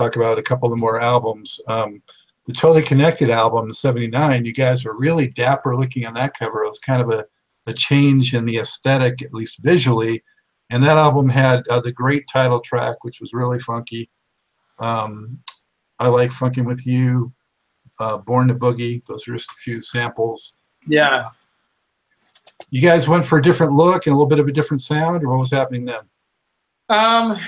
talk about a couple of more albums. Um, the Totally Connected album, '79. You guys were really dapper looking on that cover. It was kind of a, a change in the aesthetic, at least visually. And that album had uh, the great title track, which was really funky. Um, I like Funkin' with You, uh, Born to Boogie. Those are just a few samples. Yeah. You guys went for a different look and a little bit of a different sound, or what was happening then? Um,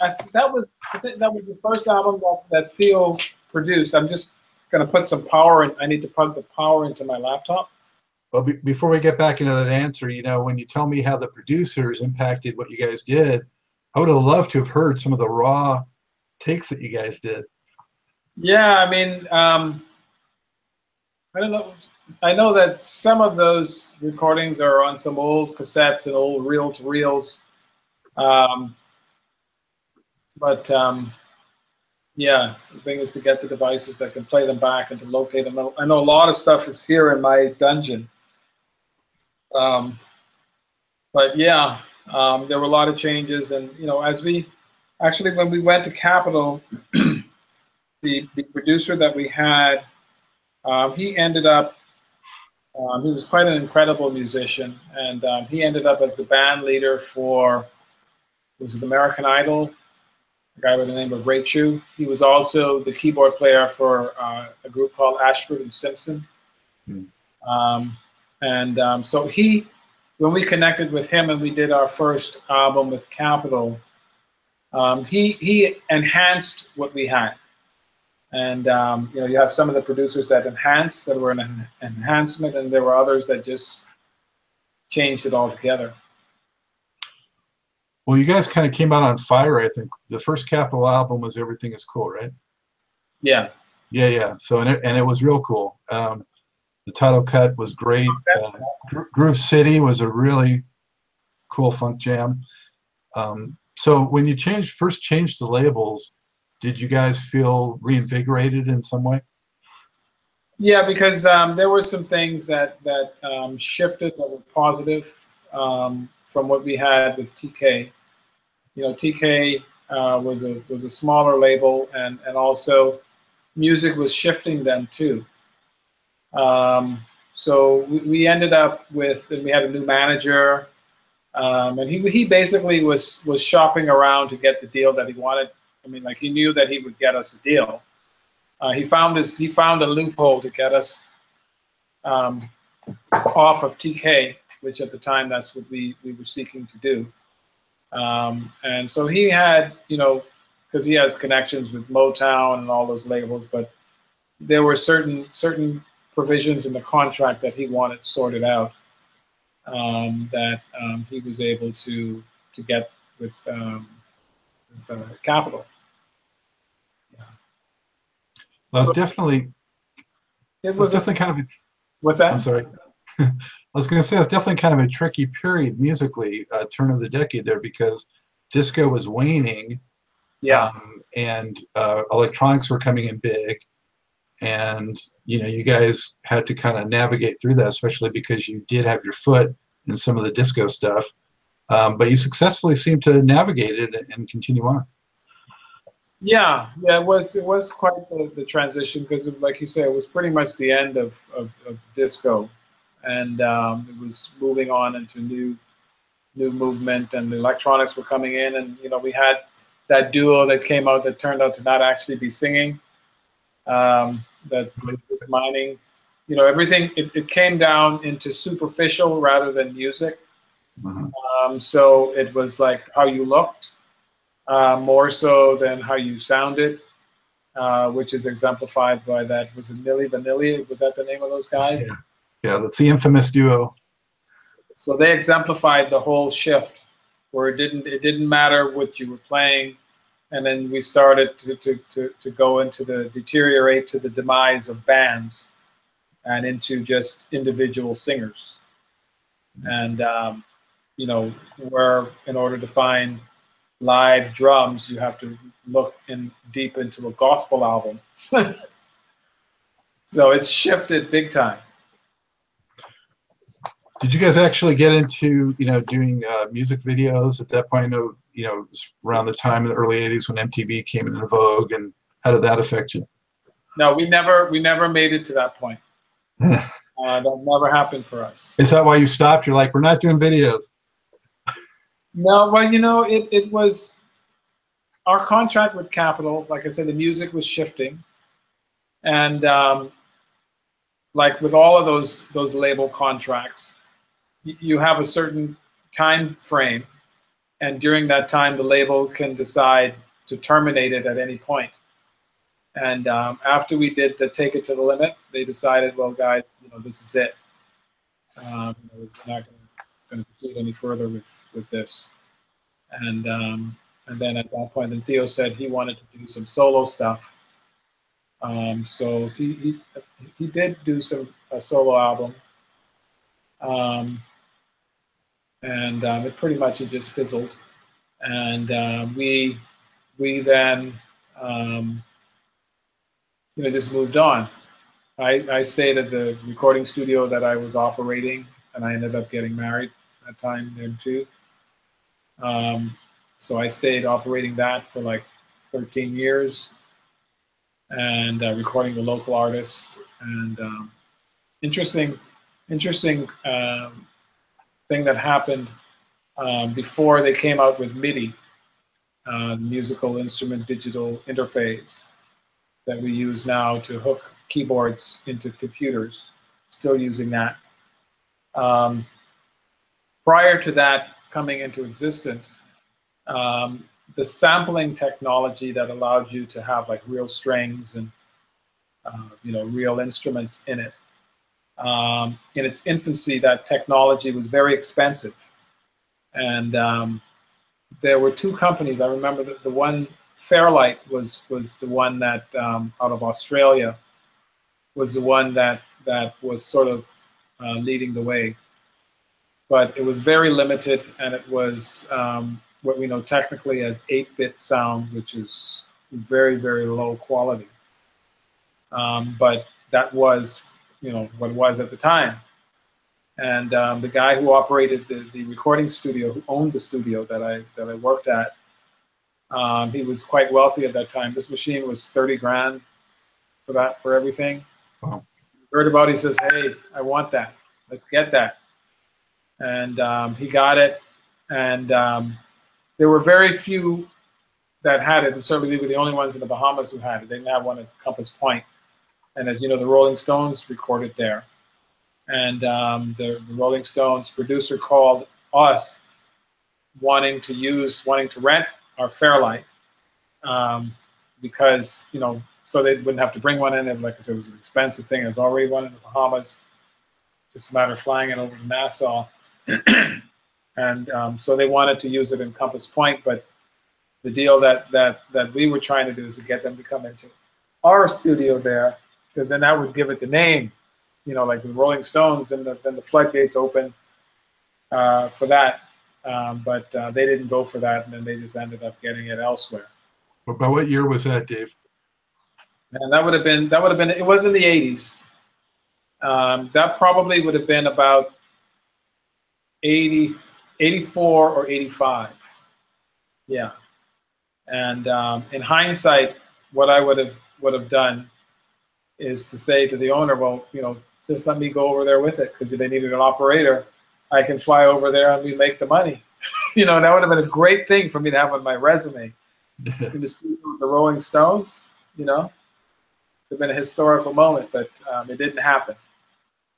that was I think that was the first album that, that Theo produced. I'm just gonna put some power in. I need to plug the power into my laptop. Well, be, before we get back into that answer, you know, when you tell me how the producers impacted what you guys did, I would have loved to have heard some of the raw takes that you guys did. Yeah, I mean, um, I don't know. I know that some of those recordings are on some old cassettes and old reel to reels. Um, but um, yeah, the thing is to get the devices that can play them back and to locate them. I know a lot of stuff is here in my dungeon. Um, but yeah, um, there were a lot of changes, and you know, as we actually when we went to Capitol, the the producer that we had, um, he ended up. Um, he was quite an incredible musician, and um, he ended up as the band leader for was it American Idol? A guy by the name of Ray Chew. He was also the keyboard player for uh, a group called Ashford and Simpson. Mm. Um, and um, so he, when we connected with him and we did our first album with Capitol, um, he he enhanced what we had. And um, you know, you have some of the producers that enhanced, that were an enhancement, and there were others that just changed it altogether. Well, you guys kind of came out on fire, I think. The first Capitol album was Everything is Cool, right? Yeah. Yeah, yeah. So, and it, and it was real cool. Um, the title cut was great. Uh, Groove City was a really cool funk jam. Um, so when you changed, first changed the labels, did you guys feel reinvigorated in some way? Yeah, because um, there were some things that that um, shifted that were positive um, from what we had with TK. You know, TK uh, was a was a smaller label, and and also music was shifting then too. Um, so we, we, ended up with, and we had a new manager, um, and he he basically was was shopping around to get the deal that he wanted. I mean, like he knew that he would get us a deal. Uh, he found his he found a loophole to get us um, off of TK, which at the time that's what we we were seeking to do. Um, and so he had, you know, because he has connections with Motown and all those labels, but there were certain certain provisions in the contract that he wanted sorted out um, that um, he was able to to get with, um, with uh, Capitol. Yeah. Well, it's definitely it was definitely kind of what's that? I'm sorry. I was going to say it's definitely kind of a tricky period musically, uh, turn of the decade there, because disco was waning, yeah, um, and uh, electronics were coming in big, and you know you guys had to kind of navigate through that especially because you did have your foot in some of the disco stuff. Um, but you successfully seem to navigate it and continue on. Yeah yeah it was it was quite the, the transition because like you say, it was pretty much the end of, of, of disco and um, it was moving on into new new movement and the electronics were coming in and you know we had that duo that came out that turned out to not actually be singing um, that was mining. You know, everything, it, it came down into superficial rather than music. Mm-hmm. Um, so it was like how you looked uh, more so than how you sounded, uh, which is exemplified by that. Was it Milli Vanilli? Was that the name of those guys? Yeah, yeah that's the infamous duo. So they exemplified the whole shift where it didn't it didn't matter what you were playing and then we started to, to, to, to go into the deteriorate to the demise of bands and into just individual singers. And, um, you know, where in order to find live drums, you have to look in deep into a gospel album. so it's shifted big time. Did you guys actually get into you know doing uh, music videos at that point? I know you know it was around the time in the early '80s when MTV came into vogue, and how did that affect you? No, we never we never made it to that point. uh, that never happened for us. Is that why you stopped? You're like, we're not doing videos. No, well, you know, it, it was our contract with Capitol. Like I said, the music was shifting, and um, like with all of those those label contracts, you have a certain time frame, and during that time, the label can decide to terminate it at any point. And um, after we did the take it to the limit, they decided, well, guys, you know, this is it. Um, we're not going to proceed any further with with this. And um, and then at that point, then Theo said he wanted to do some solo stuff. Um, so he, he he did do some a solo album. Um, and um, it pretty much it just fizzled. And um, we we then um, you know just moved on. I, I stayed at the recording studio that I was operating, and I ended up getting married at that time then too. Um, so I stayed operating that for like 13 years and uh, recording the local artists. And um, interesting, interesting um, thing that happened um, before they came out with MIDI, uh, musical instrument digital interface that we use now to hook keyboards into computers. Still using that. Um, prior to that coming into existence, um, the sampling technology that allowed you to have like real strings and uh, you know real instruments in it. Um, in its infancy, that technology was very expensive, and um, there were two companies. I remember that the one Fairlight was was the one that um, out of Australia was the one that that was sort of uh, leading the way but it was very limited and it was um, what we know technically as 8-bit sound, which is very, very low quality. Um, but that was, you know, what it was at the time. And um, the guy who operated the, the recording studio, who owned the studio that I that I worked at, um, he was quite wealthy at that time. This machine was 30 grand for that for everything. Wow. Heard about it, he says, "Hey, I want that. Let's get that." and um, he got it. And um, there were very few that had it, and certainly we were the only ones in the Bahamas who had it. They didn't have one at Compass Point. And as you know, the Rolling Stones recorded there. And um, the, the Rolling Stones producer called us wanting to use, wanting to rent our Fairlight um, because, you know, so they wouldn't have to bring one in. And like I said, it was an expensive thing. There's already one in the Bahamas. Just a matter of flying it over to Nassau. and um, so they wanted to use it in Compass Point, but the deal that that that we were trying to do is to get them to come into our studio there, because then that would give it the name, you know, like the Rolling Stones. Then the then the floodgates open uh, for that, um, but uh, they didn't go for that, and then they just ended up getting it elsewhere. But by what year was that, Dave? And that would have been that would have been it was in the 80s. Um, that probably would have been about 80, 84 or 85. Yeah. And um, in hindsight, what I would have would have done is to say to the owner, well, you know, just let me go over there with it because if they needed an operator. I can fly over there and we make the money. you know, that would have been a great thing for me to have on my resume in the studio with the Rolling Stones. You know, it would have been a historical moment, but um, it didn't happen.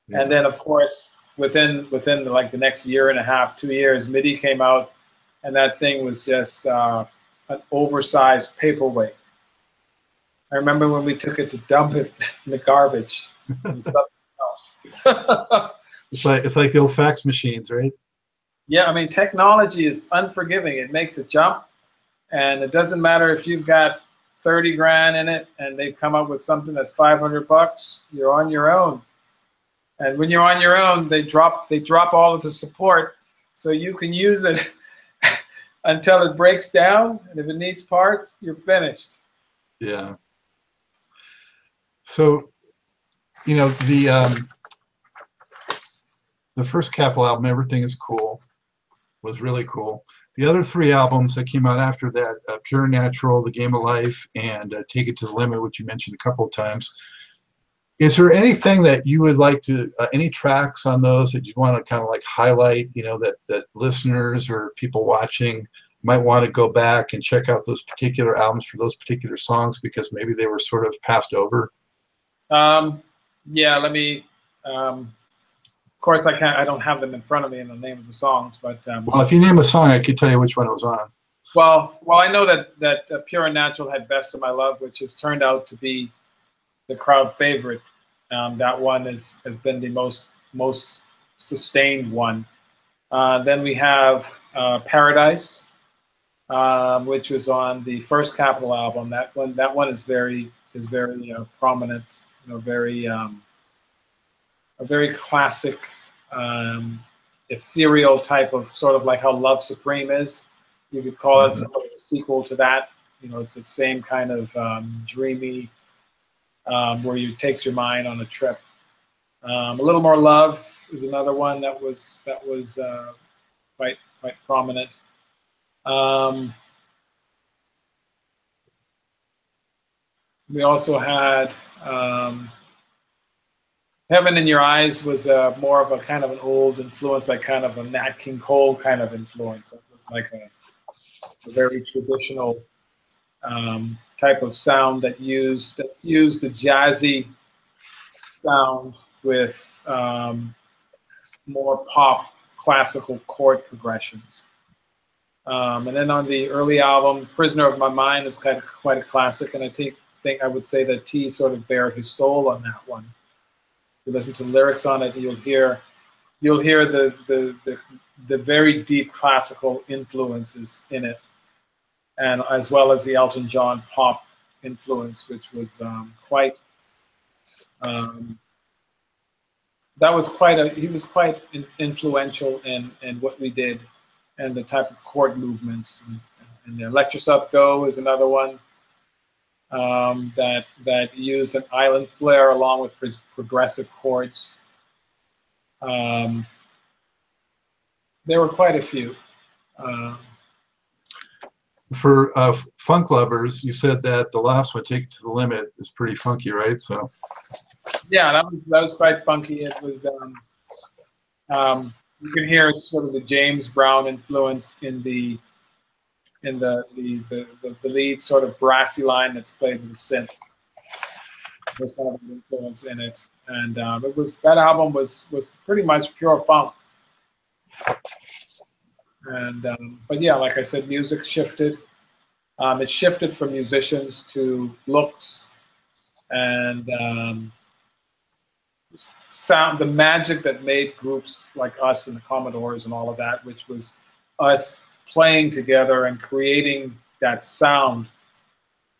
Yeah. And then, of course, within within the, like the next year and a half, two years, MIDI came out, and that thing was just uh, an oversized paperweight. I remember when we took it to dump it in the garbage and something else. It's like it's like the old fax machines, right? yeah, I mean, technology is unforgiving. It makes a jump, and it doesn't matter if you've got 30 grand in it and they've come up with something that's 500 bucks, you're on your own. And when you're on your own, they drop they drop all of the support, so you can use it until it breaks down. And if it needs parts, you're finished. Yeah. So, you know, the um, the first Capitol album, Everything Is Cool, was really cool. The other three albums that came out after that, uh, Pure Natural, The Game of Life, and uh, Take It to the Limit, which you mentioned a couple of times. Is there anything that you would like to, uh, any tracks on those that you want to kind of like highlight, you know, that, that listeners or people watching might want to go back and check out those particular albums for those particular songs because maybe they were sort of passed over? Um, yeah, let me. Um, of course, I can't. I don't have them in front of me in the name of the songs, but um, Well, if you name a song, I could tell you which one it was on. well, well, I know that that uh, Pure and Natural had "Best of My Love," which has turned out to be the crowd favorite. Um, that one is has been the most most sustained one. Uh, then we have uh, "Paradise," um, which was on the first Capitol album. That one that one is very is very uh, prominent. You know, very um, a very classic, um, ethereal type of sort of like how Love Supreme is. You could call it Mhm. sort of a sequel to that. You know, it's the same kind of um, dreamy, um, where you takes your mind on a trip. Um, a little more love is another one that was that was uh, quite quite prominent. Um, we also had um, Heaven in Your Eyes was uh, more of a kind of an old influence, like kind of a Nat King Cole kind of influence. It was like a, a very traditional um, type of sound that used that used the jazzy sound with um, more pop classical chord progressions. Um, and then on the early album, Prisoner of My Mind is kind of quite a classic, and I think think I would say that T sort of bared his soul on that one. If you listen to the lyrics on it, you'll hear you'll hear the the the, the very deep classical influences in it, and as well as the Elton John pop influence, which was um, quite. Um, that was quite a. He was quite in, influential in in what we did, and the type of chord movements. And, and the Let Yourself Go is another one um, that that used an island flare along with pro- progressive chords. Um, there were quite a few. Um, For uh, funk lovers, you said that the last one, Take It to the Limit, is pretty funky, right? So, yeah, that was that was quite funky. It was. Um, um, you can hear sort of the James Brown influence in the in the the, the, the, lead sort of brassy line that's played with the synth. There's some of influence in it, and um, it was that album was was pretty much pure funk. And um, but yeah, like I said, music shifted. Um, it shifted from musicians to looks and um, sound. The magic that made groups like us and the Commodores and all of that, which was us playing together and creating that sound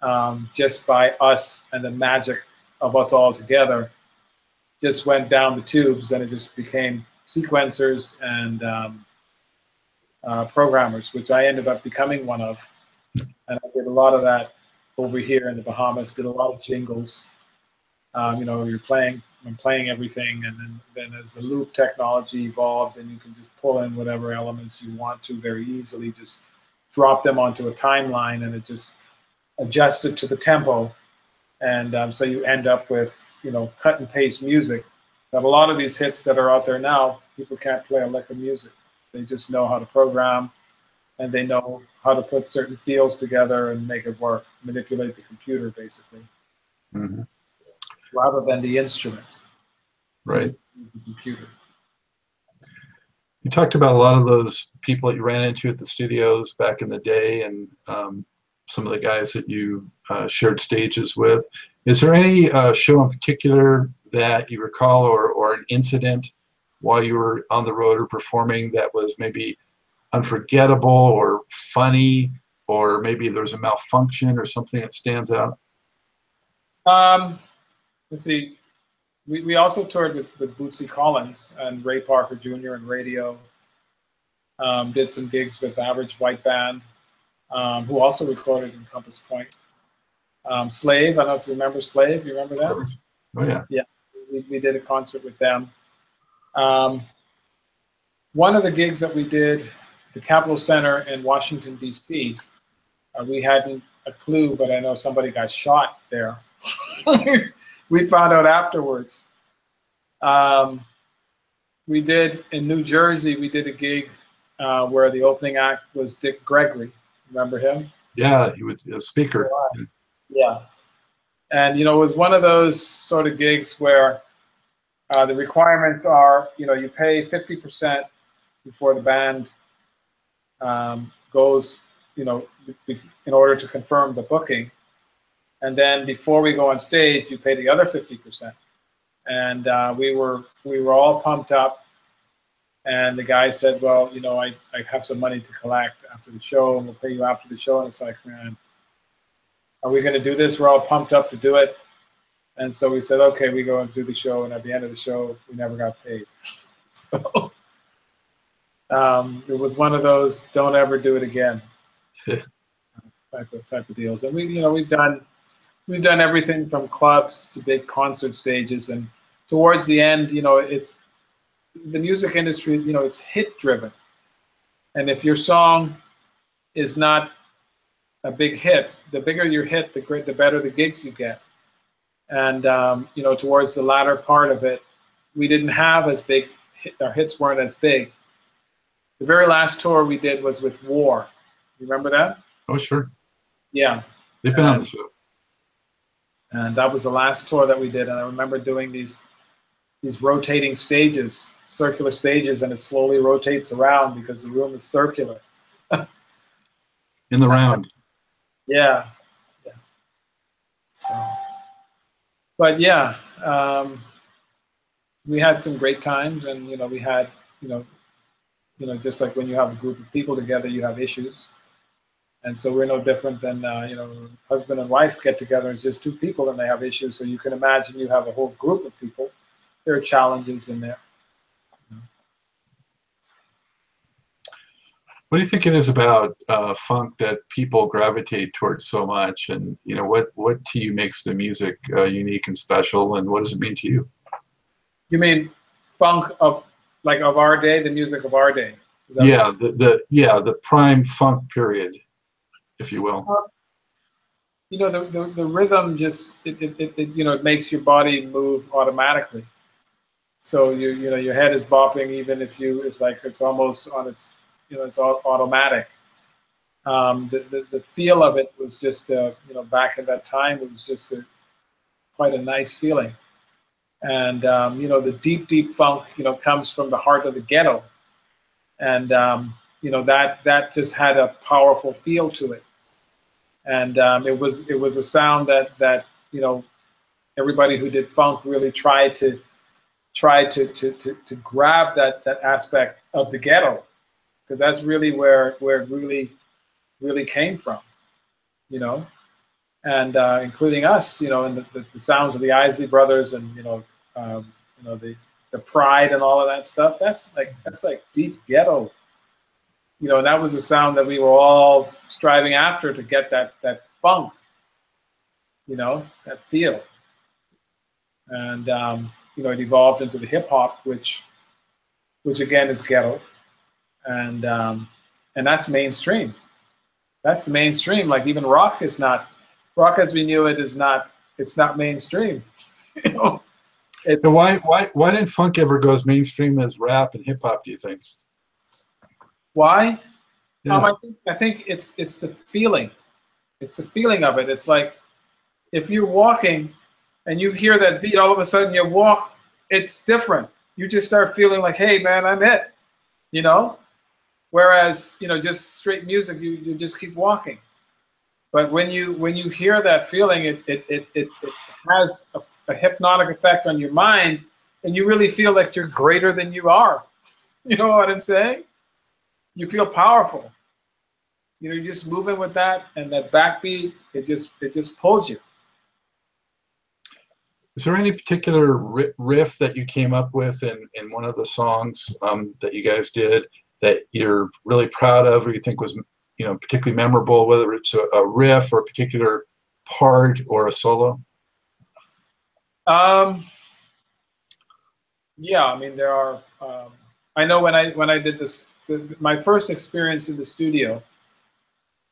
um, just by us and the magic of us all together just went down the tubes and it just became sequencers and um, uh, programmers, which I ended up becoming one of. And I did a lot of that over here in the Bahamas, did a lot of jingles. Um, you know, you're playing, I'm playing everything, and then, then as the loop technology evolved, then you can just pull in whatever elements you want to very easily, just drop them onto a timeline, and it just adjusts it to the tempo. And um, so you end up with, you know, cut and paste music. But a lot of these hits that are out there now, people can't play a lick of music. They just know how to program, and they know how to put certain fields together and make it work, manipulate the computer basically, mhm, rather than the instrument, right. the computer. You talked about a lot of those people that you ran into at the studios back in the day and um, some of the guys that you uh, shared stages with. Is there any uh, show in particular that you recall or, or an incident while you were on the road or performing that was maybe unforgettable or funny or maybe there's a malfunction or something that stands out? Um, let's see. We, we also toured with, with Bootsy Collins and Ray Parker Jr. and Raydio. Um, did some gigs with Average White Band, um, who also recorded in Compass Point. Um, Slave, I don't know if you remember Slave. You remember that? Oh yeah. Yeah. we, we did a concert with them. Um, one of the gigs that we did, the Capitol Center in Washington D.C. Uh, we hadn't a clue, but I know somebody got shot there. we found out afterwards. Um, we did in New Jersey. We did a gig uh, where the opening act was Dick Gregory. Remember him? Yeah, he was a speaker. Yeah, and you know, it was one of those sort of gigs where uh, the requirements are, you know, you pay fifty percent before the band um, goes, you know, in order to confirm the booking, and then before we go on stage, you pay the other fifty percent. And uh, we were we were all pumped up and the guy said, well, you know, I, I have some money to collect after the show and we'll pay you after the show. And it's like, man, are we going to do this? We're all pumped up to do it. And so we said, okay, we go and do the show. And at the end of the show, we never got paid. so um, it was one of those don't ever do it again type of type of deals. And we, you know, we've done we've done everything from clubs to big concert stages. And towards the end, you know, it's the music industry, you know, it's hit driven. And if your song is not a big hit, the bigger your hit, the great, the better the gigs you get. And um, you know, towards the latter part of it, we didn't have as big. Our hits weren't as big. The very last tour we did was with War. You remember that? Oh, sure. Yeah. They've been and, on the show. And that was the last tour that we did. And I remember doing these these rotating stages, circular stages, and it slowly rotates around because the room is circular. In the round. Yeah. yeah. So, but yeah, um, we had some great times, and you know, we had, you know, you know, just like when you have a group of people together, you have issues, and so we're no different than uh, you know, husband and wife get together as just two people, and they have issues. So you can imagine you have a whole group of people there are challenges in there. What do you think it is about uh, funk that people gravitate towards so much, and you know what what to you makes the music uh, unique and special, and what does it mean to you? You mean funk of like of our day, the music of our day? Yeah, the, the yeah the prime funk period, if you will. You know the, the, the rhythm just it, it, it, you know it makes your body move automatically so you you know your head is bopping even if you it's like it's almost on its you know it's all automatic. Um, the, the, the feel of it was just uh, you know back at that time it was just a, quite a nice feeling, and um, you know the deep deep funk you know comes from the heart of the ghetto, and um, you know that that just had a powerful feel to it, and um, it was it was a sound that that you know everybody who did funk really tried to try to, to, to, to grab that, that aspect of the ghetto. Because that's really where, where it really, really came from, you know, and uh, including us, you know, and the, the, the, sounds of the Isley Brothers and, you know, um, you know, the, the pride and all of that stuff. That's like, that's like deep ghetto, you know, that was a sound that we were all striving after to get that, that funk, you know, that feel. And, um, you know, it evolved into the hip hop, which, which again is ghetto, and um, and that's mainstream. That's mainstream. Like even rock is not, rock as we knew it is not. It's not mainstream. you know. It's, why why why didn't funk ever go as mainstream as rap and hip hop? Do you think? Why? Yeah. Um, I think I think it's it's the feeling. It's the feeling of it. It's like if you're walking and you hear that beat, all of a sudden you walk, it's different. You just start feeling like, hey man, I'm it. You know? Whereas, you know, just straight music, you, you just keep walking. But when you when you hear that feeling, it it, it, it, it has a, a hypnotic effect on your mind, and you really feel like you're greater than you are. You know what I'm saying? You feel powerful. You know, you're just moving with that, and that backbeat, it just it just pulls you. Is there any particular riff that you came up with in, in one of the songs um, that you guys did that you're really proud of or you think was you know particularly memorable, whether it's a, a riff or a particular part or a solo? Um, yeah, I mean there are. Um, I know when I when I did this, my first experience in the studio,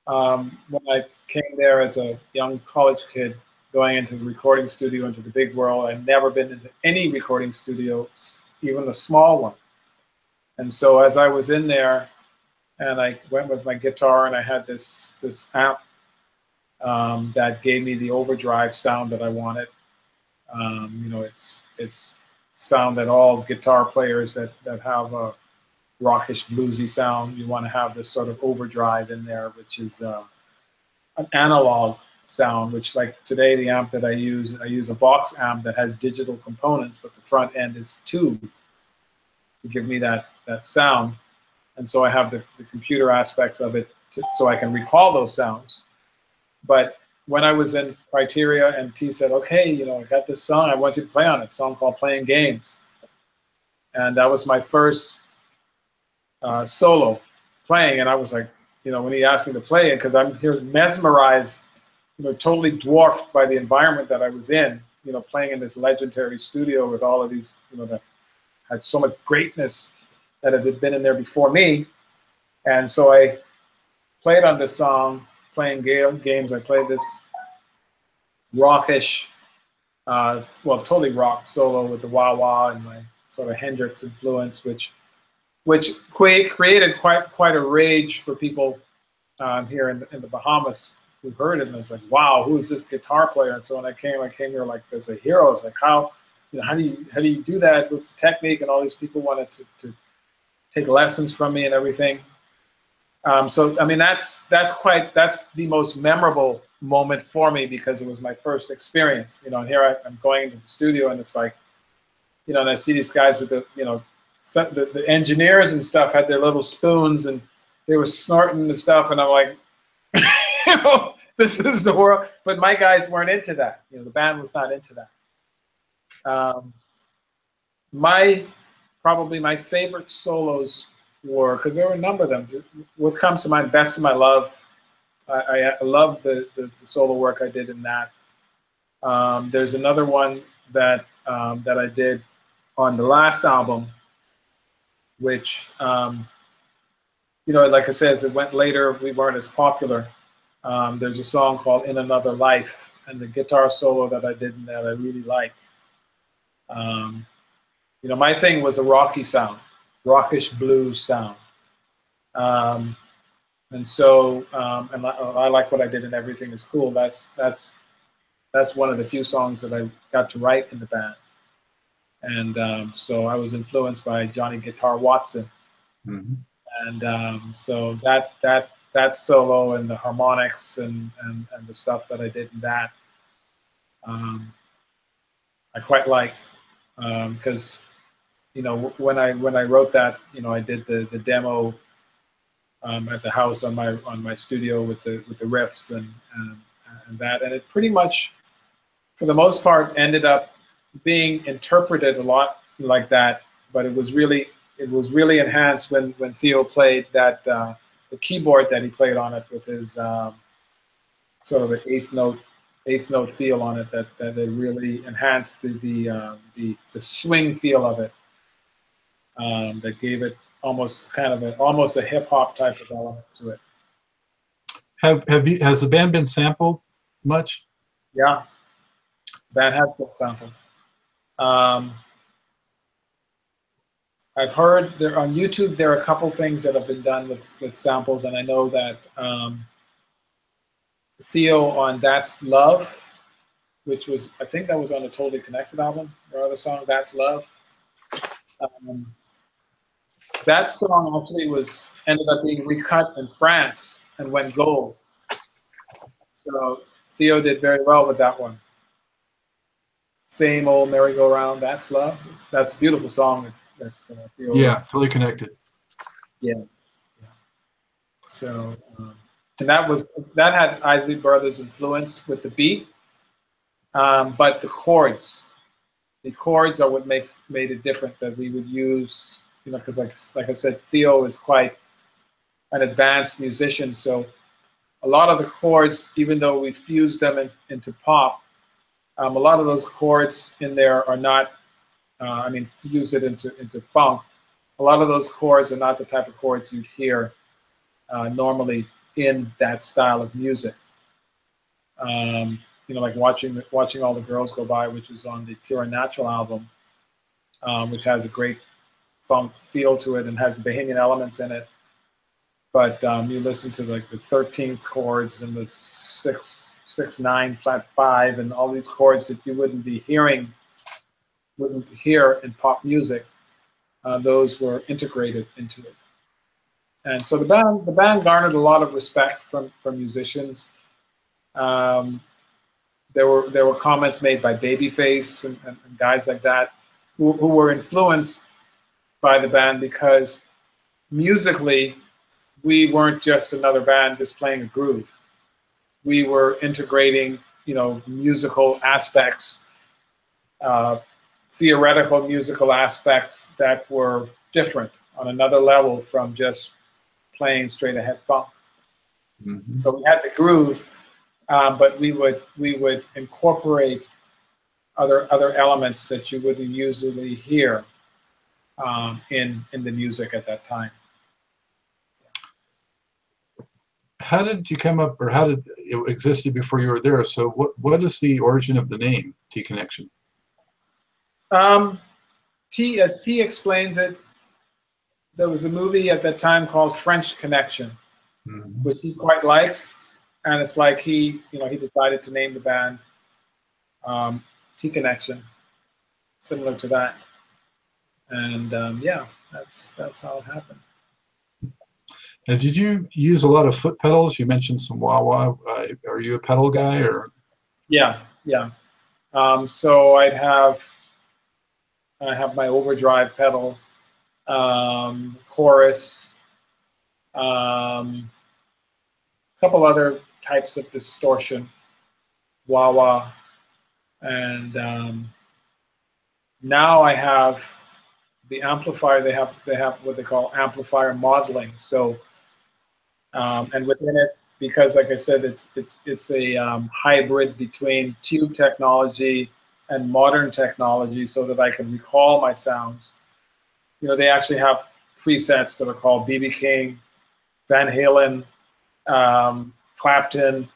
um, when I came there as a young college kid, going into the recording studio, into the big world. I'd never been into any recording studio, even a small one. And so as I was in there, and I went with my guitar, and I had this this amp um, that gave me the overdrive sound that I wanted. Um, you know, it's it's sound that all guitar players that that have a rockish bluesy sound, you want to have this sort of overdrive in there, which is uh, an analog sound. Which like today, the amp that I use, I use a Vox amp that has digital components, but the front end is tube to give me that that sound. And so I have the, the computer aspects of it to, so I can recall those sounds. But when I was in Criteria and T said, okay, you know, I got this song, I want you to play on it, song called Playing Games. And that was my first uh, solo playing. And I was like, you know, when he asked me to play it, because I'm here mesmerized, you know, totally dwarfed by the environment that I was in, you know, playing in this legendary studio with all of these, you know, that had so much greatness that had been in there before me. And so I played on this song playing games, I played this rockish, uh, well, totally rock solo with the wah wah and my sort of Hendrix influence, which which created quite quite a rage for people um, here in the, in the Bahamas who heard it and it's like, wow, who is this guitar player? And so when I came, I came here like as a hero. It's like how you know how do you how do you do that with the technique? And all these people wanted to, to take lessons from me and everything. Um, so I mean that's that's quite that's the most memorable moment for me because it was my first experience. You know, and here I, am going into the studio and it's like, you know, and I see these guys with the you know, the, the engineers and stuff had their little spoons and they were snorting the stuff and I'm like, you know, this is the world. But my guys weren't into that. You know, the band was not into that. Um, my probably my favorite solos were because there were a number of them. What comes to mind, "Best of My Love." I, I love the, the, the, solo work I did in that. Um, there's another one that um, that I did on the last album, which um, you know, like I said, as it went later, we weren't as popular. Um, there's a song called "In Another Life," and the guitar solo that I did in that I really like. Um, you know, my thing was a rocky sound rockish blues sound. Um, and so, um, and I, I, like what I did, and everything is cool. That's that's that's one of the few songs that I got to write in the band. And um, so I was influenced by Johnny Guitar Watson, mm-hmm. and um, so that that that solo and the harmonics and and, and the stuff that I did in that, um, I quite like because um, you know, when I when I wrote that, you know, I did the the demo um, at the house on my on my studio with the with the riffs and, and and that, and it pretty much, for the most part, ended up being interpreted a lot like that. But it was really it was really enhanced when when Theo played that uh, the keyboard that he played on it with his um, sort of an eighth note eighth note feel on it that that it really enhanced the the, uh, the the swing feel of it um, that gave it almost kind of a almost a hip hop type of element to it. Have have you has the band been sampled much? Yeah, band has been sampled. Um, I've heard there on YouTube there are a couple things that have been done with with samples, and I know that um, Theo on "That's Love," which was I think that was on the Totally Connected album, or other song "That's Love." Um, that song actually was ended up being recut in France and went gold. So Theo did very well with that one. Same old merry-go-round, that's love. That's a beautiful song. That, uh, Theo yeah, totally connected. Yeah. yeah. So, um, and that was that had Isley Brothers influence with the beat, um, but the chords, the chords are what makes made it different. That we would use you know, because like like I said, Theo is quite an advanced musician. So a lot of the chords, even though we fuse them in, into pop, um, a lot of those chords in there are not. Uh, I mean, fuse it into into funk. a lot of those chords are not the type of chords you'd hear uh, normally in that style of music. Um, you know, like watching watching all the girls go by, which is on the Pure and Natural album, um, which has a great funk feel to it and has the Bahamian elements in it. But um, you listen to like the 13th chords and the six six nine flat five and all these chords that you wouldn't be hearing, wouldn't hear in pop music. Uh, those were integrated into it. And so the band the band garnered a lot of respect from from musicians. Um, there were there were comments made by Babyface and, and, and guys like that who, who were influenced by the band because musically we weren't just another band just playing a groove. We were integrating, you know, musical aspects, uh, theoretical musical aspects that were different on another level from just playing straight ahead funk. Mm-hmm. So we had the groove, um, but we would we would incorporate other other elements that you wouldn't usually hear um, in in the music at that time. How did you come up, or how did it existed before you were there? So, what what is the origin of the name T Connection? Um, T, as T explains it, there was a movie at that time called French Connection, mm-hmm. which he quite liked, and it's like he, you know, he decided to name the band um, T Connection, similar to that, and um, yeah, that's that's how it happened. And did you use a lot of foot pedals? You mentioned some wah wah. Uh, are you a pedal guy or? Yeah, yeah. Um, so I'd have I have my overdrive pedal um, chorus, um, a couple other types of distortion, wah wah, and um, now I have the amplifier. They have they have what they call amplifier modeling. So, um, and within it, because like I said, it's it's it's a um, hybrid between tube technology and modern technology, so that I can recall my sounds you know, they actually have presets that are called BB King, Van Halen, um, Clapton,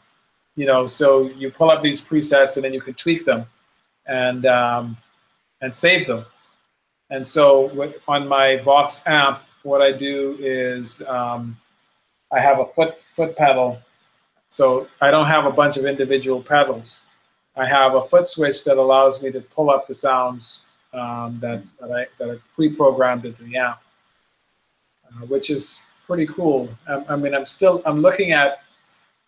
you know, so you pull up these presets and then you can tweak them and um, and save them. And so on my Vox amp, what I do is um, I have a foot foot pedal. So I don't have a bunch of individual pedals. I have a foot switch that allows me to pull up the sounds um, that, that, I, that I pre-programmed into the app, uh, which is pretty cool. I, I, mean, I'm still, I'm looking at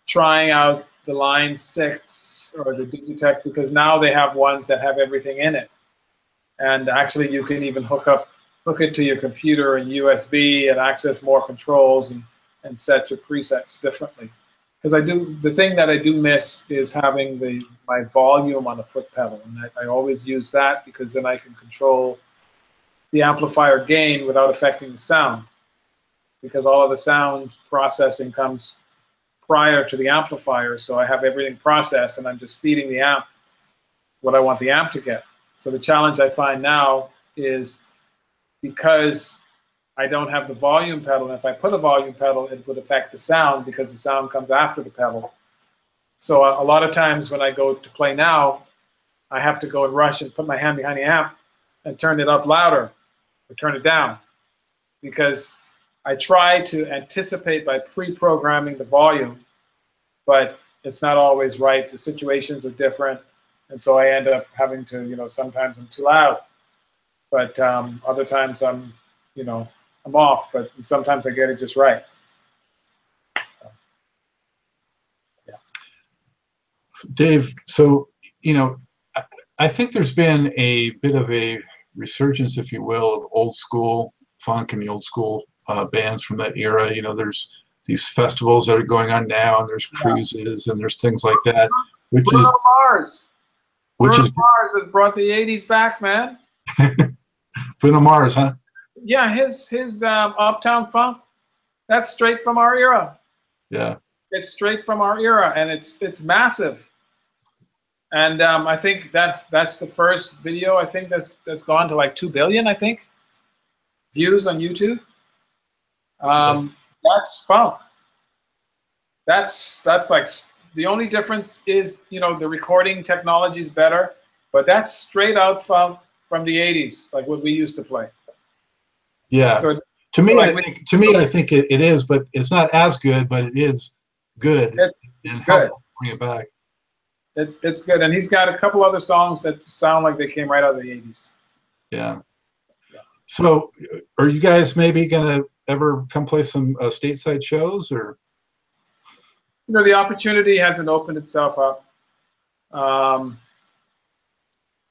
trying out the Line 6 or the Digitech because now they have ones that have everything in it. And actually you can even hook up, hook it to your computer and USB and access more controls and, and set your presets differently. Because I do the thing that I do miss is having the my volume on the foot pedal, and I, I, always use that because then I can control the amplifier gain without affecting the sound, because all of the sound processing comes prior to the amplifier, so I have everything processed, and I'm just feeding the amp what I want the amp to get. So the challenge I find now is because I don't have the volume pedal. And if I put a volume pedal, it would affect the sound because the sound comes after the pedal. So a, a lot of times when I go to play now, I have to go and rush and put my hand behind the amp and turn it up louder or turn it down because I try to anticipate by pre-programming the volume, but it's not always right. The situations are different, and so I end up having to, you know, sometimes I'm too loud, but um, other times I'm, you know, I'm off, but sometimes I get it just right. yeah. Dave, so, you know, I think there's been a bit of a resurgence, if you will, of old school funk and the old school uh, bands from that era. You know, there's these festivals that are going on now, and there's cruises, and there's things like that, which Bruno is Mars. Which Bruno is Mars has brought the '80s back, man. Bruno Mars, huh? yeah, his his um, Uptown Funk, that's straight from our era. Yeah, it's straight from our era, and it's it's massive. And um, I think that that's the first video. I think that's that's gone to like two billion. I think. views on YouTube. Um, that's funk. That's that's like the only difference is you know the recording technology is better, but that's straight out from from the '80s, like what we used to play. Yeah. So to me, like I think to me, I think it, it is, but it's not as good, but it is good It- and good. helpful bring it back. it's it's good, and he's got a couple other songs that sound like they came right out of the '80s. Yeah. So, are you guys maybe gonna ever come play some uh, stateside shows or? You know, the opportunity hasn't opened itself up. Um,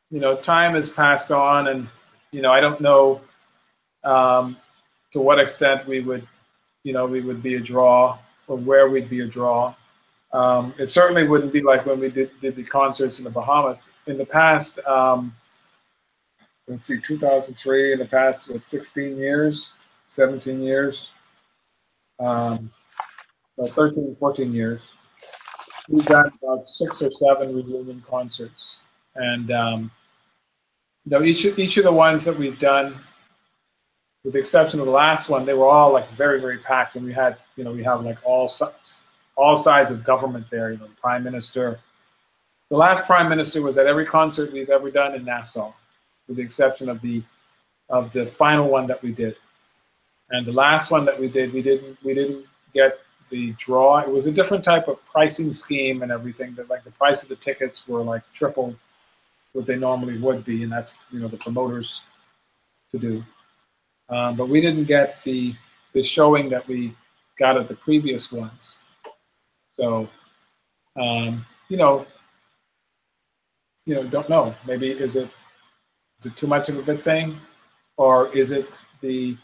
you know, time has passed on, and you know, I don't know um, to what extent we would, you know, we would be a draw or where we'd be a draw. Um, it certainly wouldn't be like when we did, did the concerts in the Bahamas. In the past, um, let's see, 2003, in the past, what, 16 years, 17 years, um, well, 13, 14 years, we've done about six or seven reunion concerts. And, um, you know, each, each of the ones that we've done, with the exception of the last one, they were all like very, very packed. And we had, you know, we have like all sides, all sides of government there, you know, the prime minister. The last prime minister was at every concert we've ever done in Nassau, with the exception of the, of the final one that we did. And the last one that we did, we didn't, we didn't get the draw. It was a different type of pricing scheme and everything. That like the price of the tickets were like triple what they normally would be, and that's you know the promoters to do. Um, but we didn't get the the showing that we got at the previous ones. So, um, you know, you know, don't know. Maybe is it is it too much of a good thing, or is it the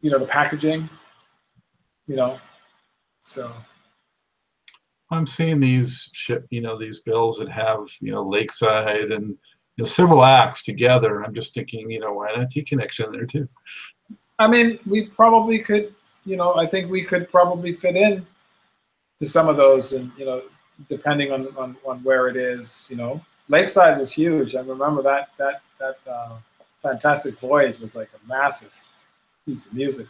you know the packaging? You know, so I'm seeing these ship, you know, these bills that have, you know, Lakeside and you know, several acts together. I'm just thinking, you know, why not T Connection there too? I mean, we probably could, you know, I think we could probably fit in to some of those, and you know, depending on on, on where it is, you know, Lakeside was huge. I remember that that that uh, Fantastic Voyage was like a massive piece of music.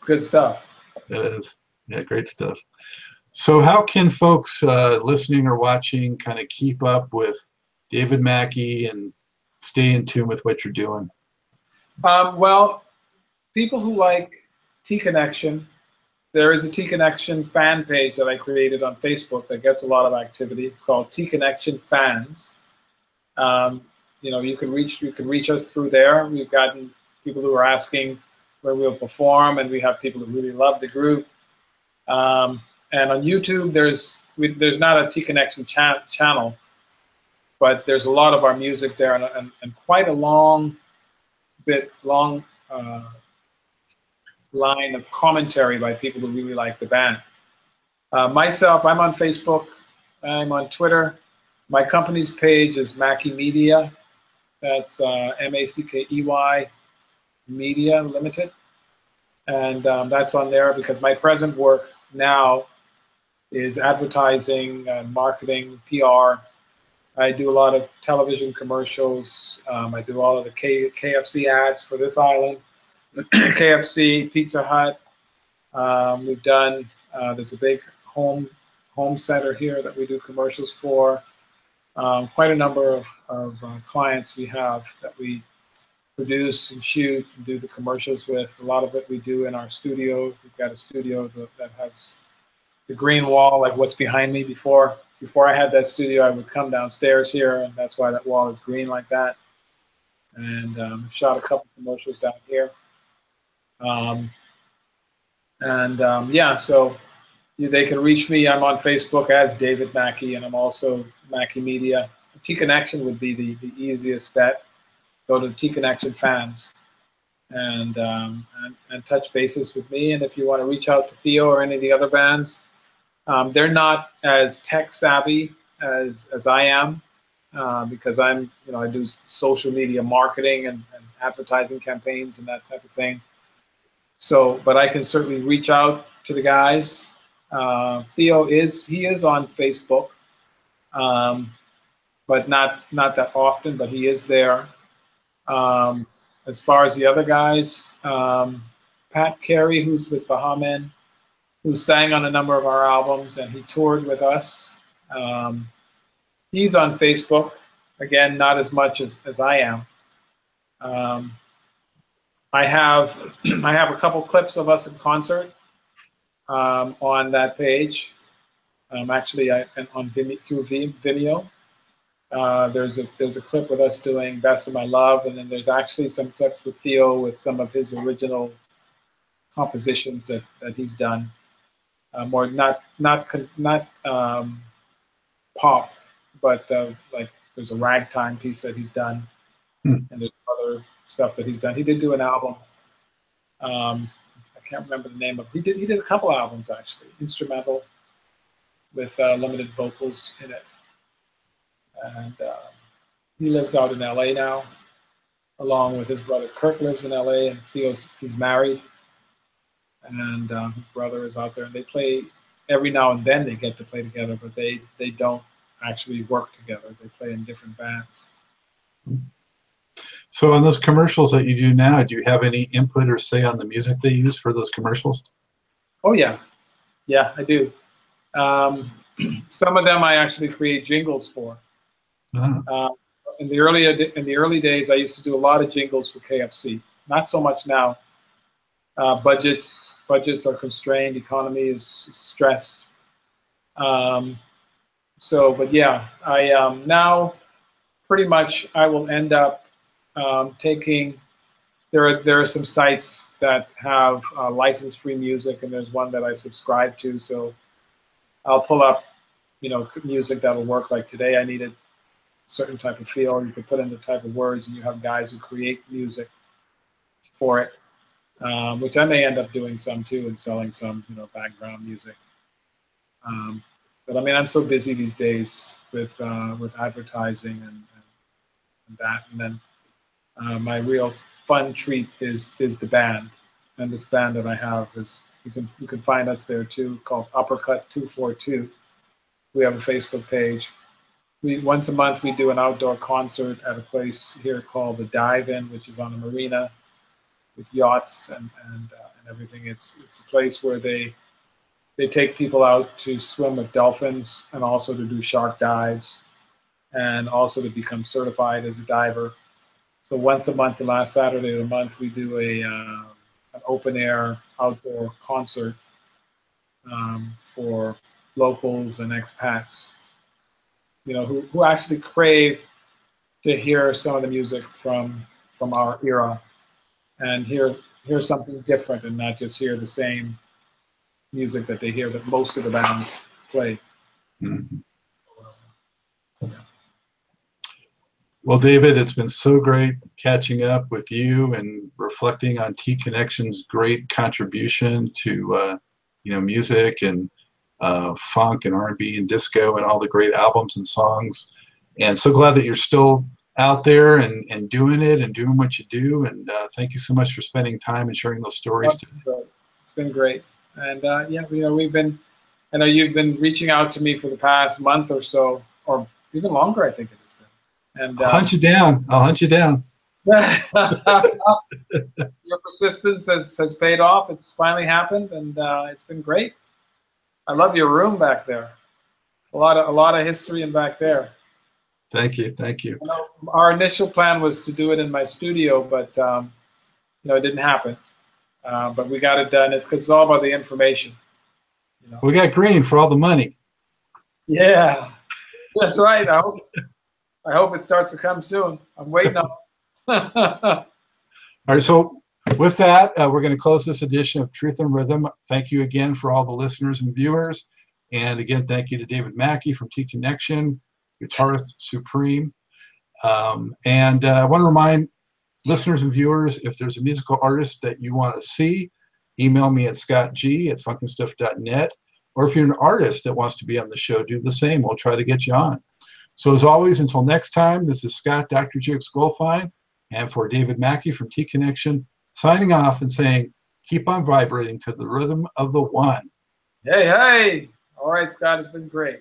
It's good stuff. It is. Yeah, great stuff. So, how can folks uh, listening or watching kind of keep up with David Mackey and stay in tune with what you're doing? Um, well, people who like T Connection, there is a T Connection fan page that I created on Facebook that gets a lot of activity. It's called T Connection Fans. Um, you know, you can reach you can reach us through there. We've gotten people who are asking where we'll perform, and we have people who really love the group. Um, and on YouTube, there's we, there's not a T Connection cha- channel, but there's a lot of our music there, and, and, and quite a long bit long uh, line of commentary by people who really like the band. Uh, myself, I'm on Facebook, I'm on Twitter. My company's page is Mackey Media. That's uh, M-A-C-K-E-Y Media Limited, and um, that's on there because my present work now is advertising, uh, marketing, PR. I do a lot of television commercials. Um, I do all of the K- KFC ads for this island, KFC, Pizza Hut. Um, we've done. Uh, there's a big home home center here that we do commercials for. Um, quite a number of, of uh, clients we have that we produce and shoot and do the commercials with. A lot of it we do in our studio. We've got a studio that, has the green wall, like what's behind me. Before before I had that studio, I would come downstairs here, and that's why that wall is green like that. And um, shot a couple commercials down here. Um, and um, yeah, so they can reach me. I'm on Facebook as David Mackey, and I'm also Mackey Media. T Connection would be the, the easiest bet. Go to T Connection fans and, um, and and touch bases with me. And if you want to reach out to Theo or any of the other bands, um, they're not as tech savvy as as I am uh, because I'm you know I do social media marketing and, and advertising campaigns and that type of thing. So, but I can certainly reach out to the guys. Uh, Theo is he is on Facebook, um, but not not that often. But he is there. Um, as far as the other guys, um, Pat Carey, who's with Baha Men, who sang on a number of our albums, and he toured with us. Um, he's on Facebook. Again, not as much as, as I am. Um, I have I have a couple clips of us in concert um, on that page. Um, actually, I on Vimeo, through Vimeo. Uh, there's a there's a clip with us doing "Best of My Love," and then there's actually some clips with Theo with some of his original compositions that, that he's done. Uh, more not not not um, pop, but uh, like there's a ragtime piece that he's done, hmm. and there's other stuff that he's done. He did do an album. Um, I can't remember the name of. He did he did a couple albums actually, instrumental, with uh, limited vocals in it. And uh, he lives out in LA now, along with his brother. Kirk lives in LA, and Theo's he's married and um, his brother is out there, and they play every now and then. They get to play together, but they they don't actually work together. They play in different bands. So on those commercials that you do now, do you have any input or say on the music they use for those commercials? Oh yeah, yeah, I do. Um, some of them I actually create jingles for. Uh, in the early in the early days, I used to do a lot of jingles for KFC. Not so much now. Uh, budgets budgets are constrained. Economy is stressed. Um, so, but yeah, I um, now pretty much I will end up um, taking. There are there are some sites that have uh, license free music, and there's one that I subscribe to. So I'll pull up, you know, music that'll work. Like today, I needed certain type of feel. You could put in the type of words, and you have guys who create music for it um, which I may end up doing some too and selling some, you know, background music. Um, but I mean, I'm so busy these days with uh, with advertising and, and, and, that, and then uh, my real fun treat is is the band, and this band that I have is you can you can find us there too, called Uppercut Two Four Two. We have a Facebook page. We once a month we do an outdoor concert at a place here called the Dive In, which is on the marina with yachts and and, uh, and everything. It's it's a place where they they take people out to swim with dolphins and also to do shark dives and also to become certified as a diver. So once a month, the last Saturday of the month, we do a uh, an open air outdoor concert um, for locals and expats, you know, who, who actually crave to hear some of the music from from our era and hear hear something different and not just hear the same music that they hear that most of the bands play. Mm-hmm. Well, David, it's been so great catching up with you and reflecting on T Connection's great contribution to uh, you know music and uh, funk and R&B and disco and all the great albums and songs. And so glad that you're still out there and, and doing it and doing what you do. And uh, thank you so much for spending time and sharing those stories. Oh, it's been great. And uh, yeah, you know, we've been, I know you've been reaching out to me for the past month or so, or even longer, I think it has been. And I'll uh, hunt you down. I'll hunt you down. your persistence has, has paid off. It's finally happened, and uh, it's been great. I love your room back there. A lot of a lot of history in back there. Thank you. Thank you. you know, our initial plan was to do it in my studio, but um, you know, it didn't happen. Uh, but we got it done. It's because it's all about the information. You know? We got green for all the money. Yeah, that's right. I hope, I hope it starts to come soon. I'm waiting on. all right. So with that, uh, we're going to close this edition of Truth and Rhythm. Thank you again for all the listeners and viewers. And again, thank you to David Mackey from T Connection guitarist supreme. Um, and uh, I want to remind listeners and viewers if there's a musical artist that you want to see, email me at scottg at funknstuff.net. Or if you're an artist that wants to be on the show, do the same. We'll try to get you on. So as always, until next time, this is Scott, Dr. Jukes Goldfine, and for David Mackey from T Connection, signing off and saying, keep on vibrating to the rhythm of the one. Hey, hey. All right, Scott, it's been great.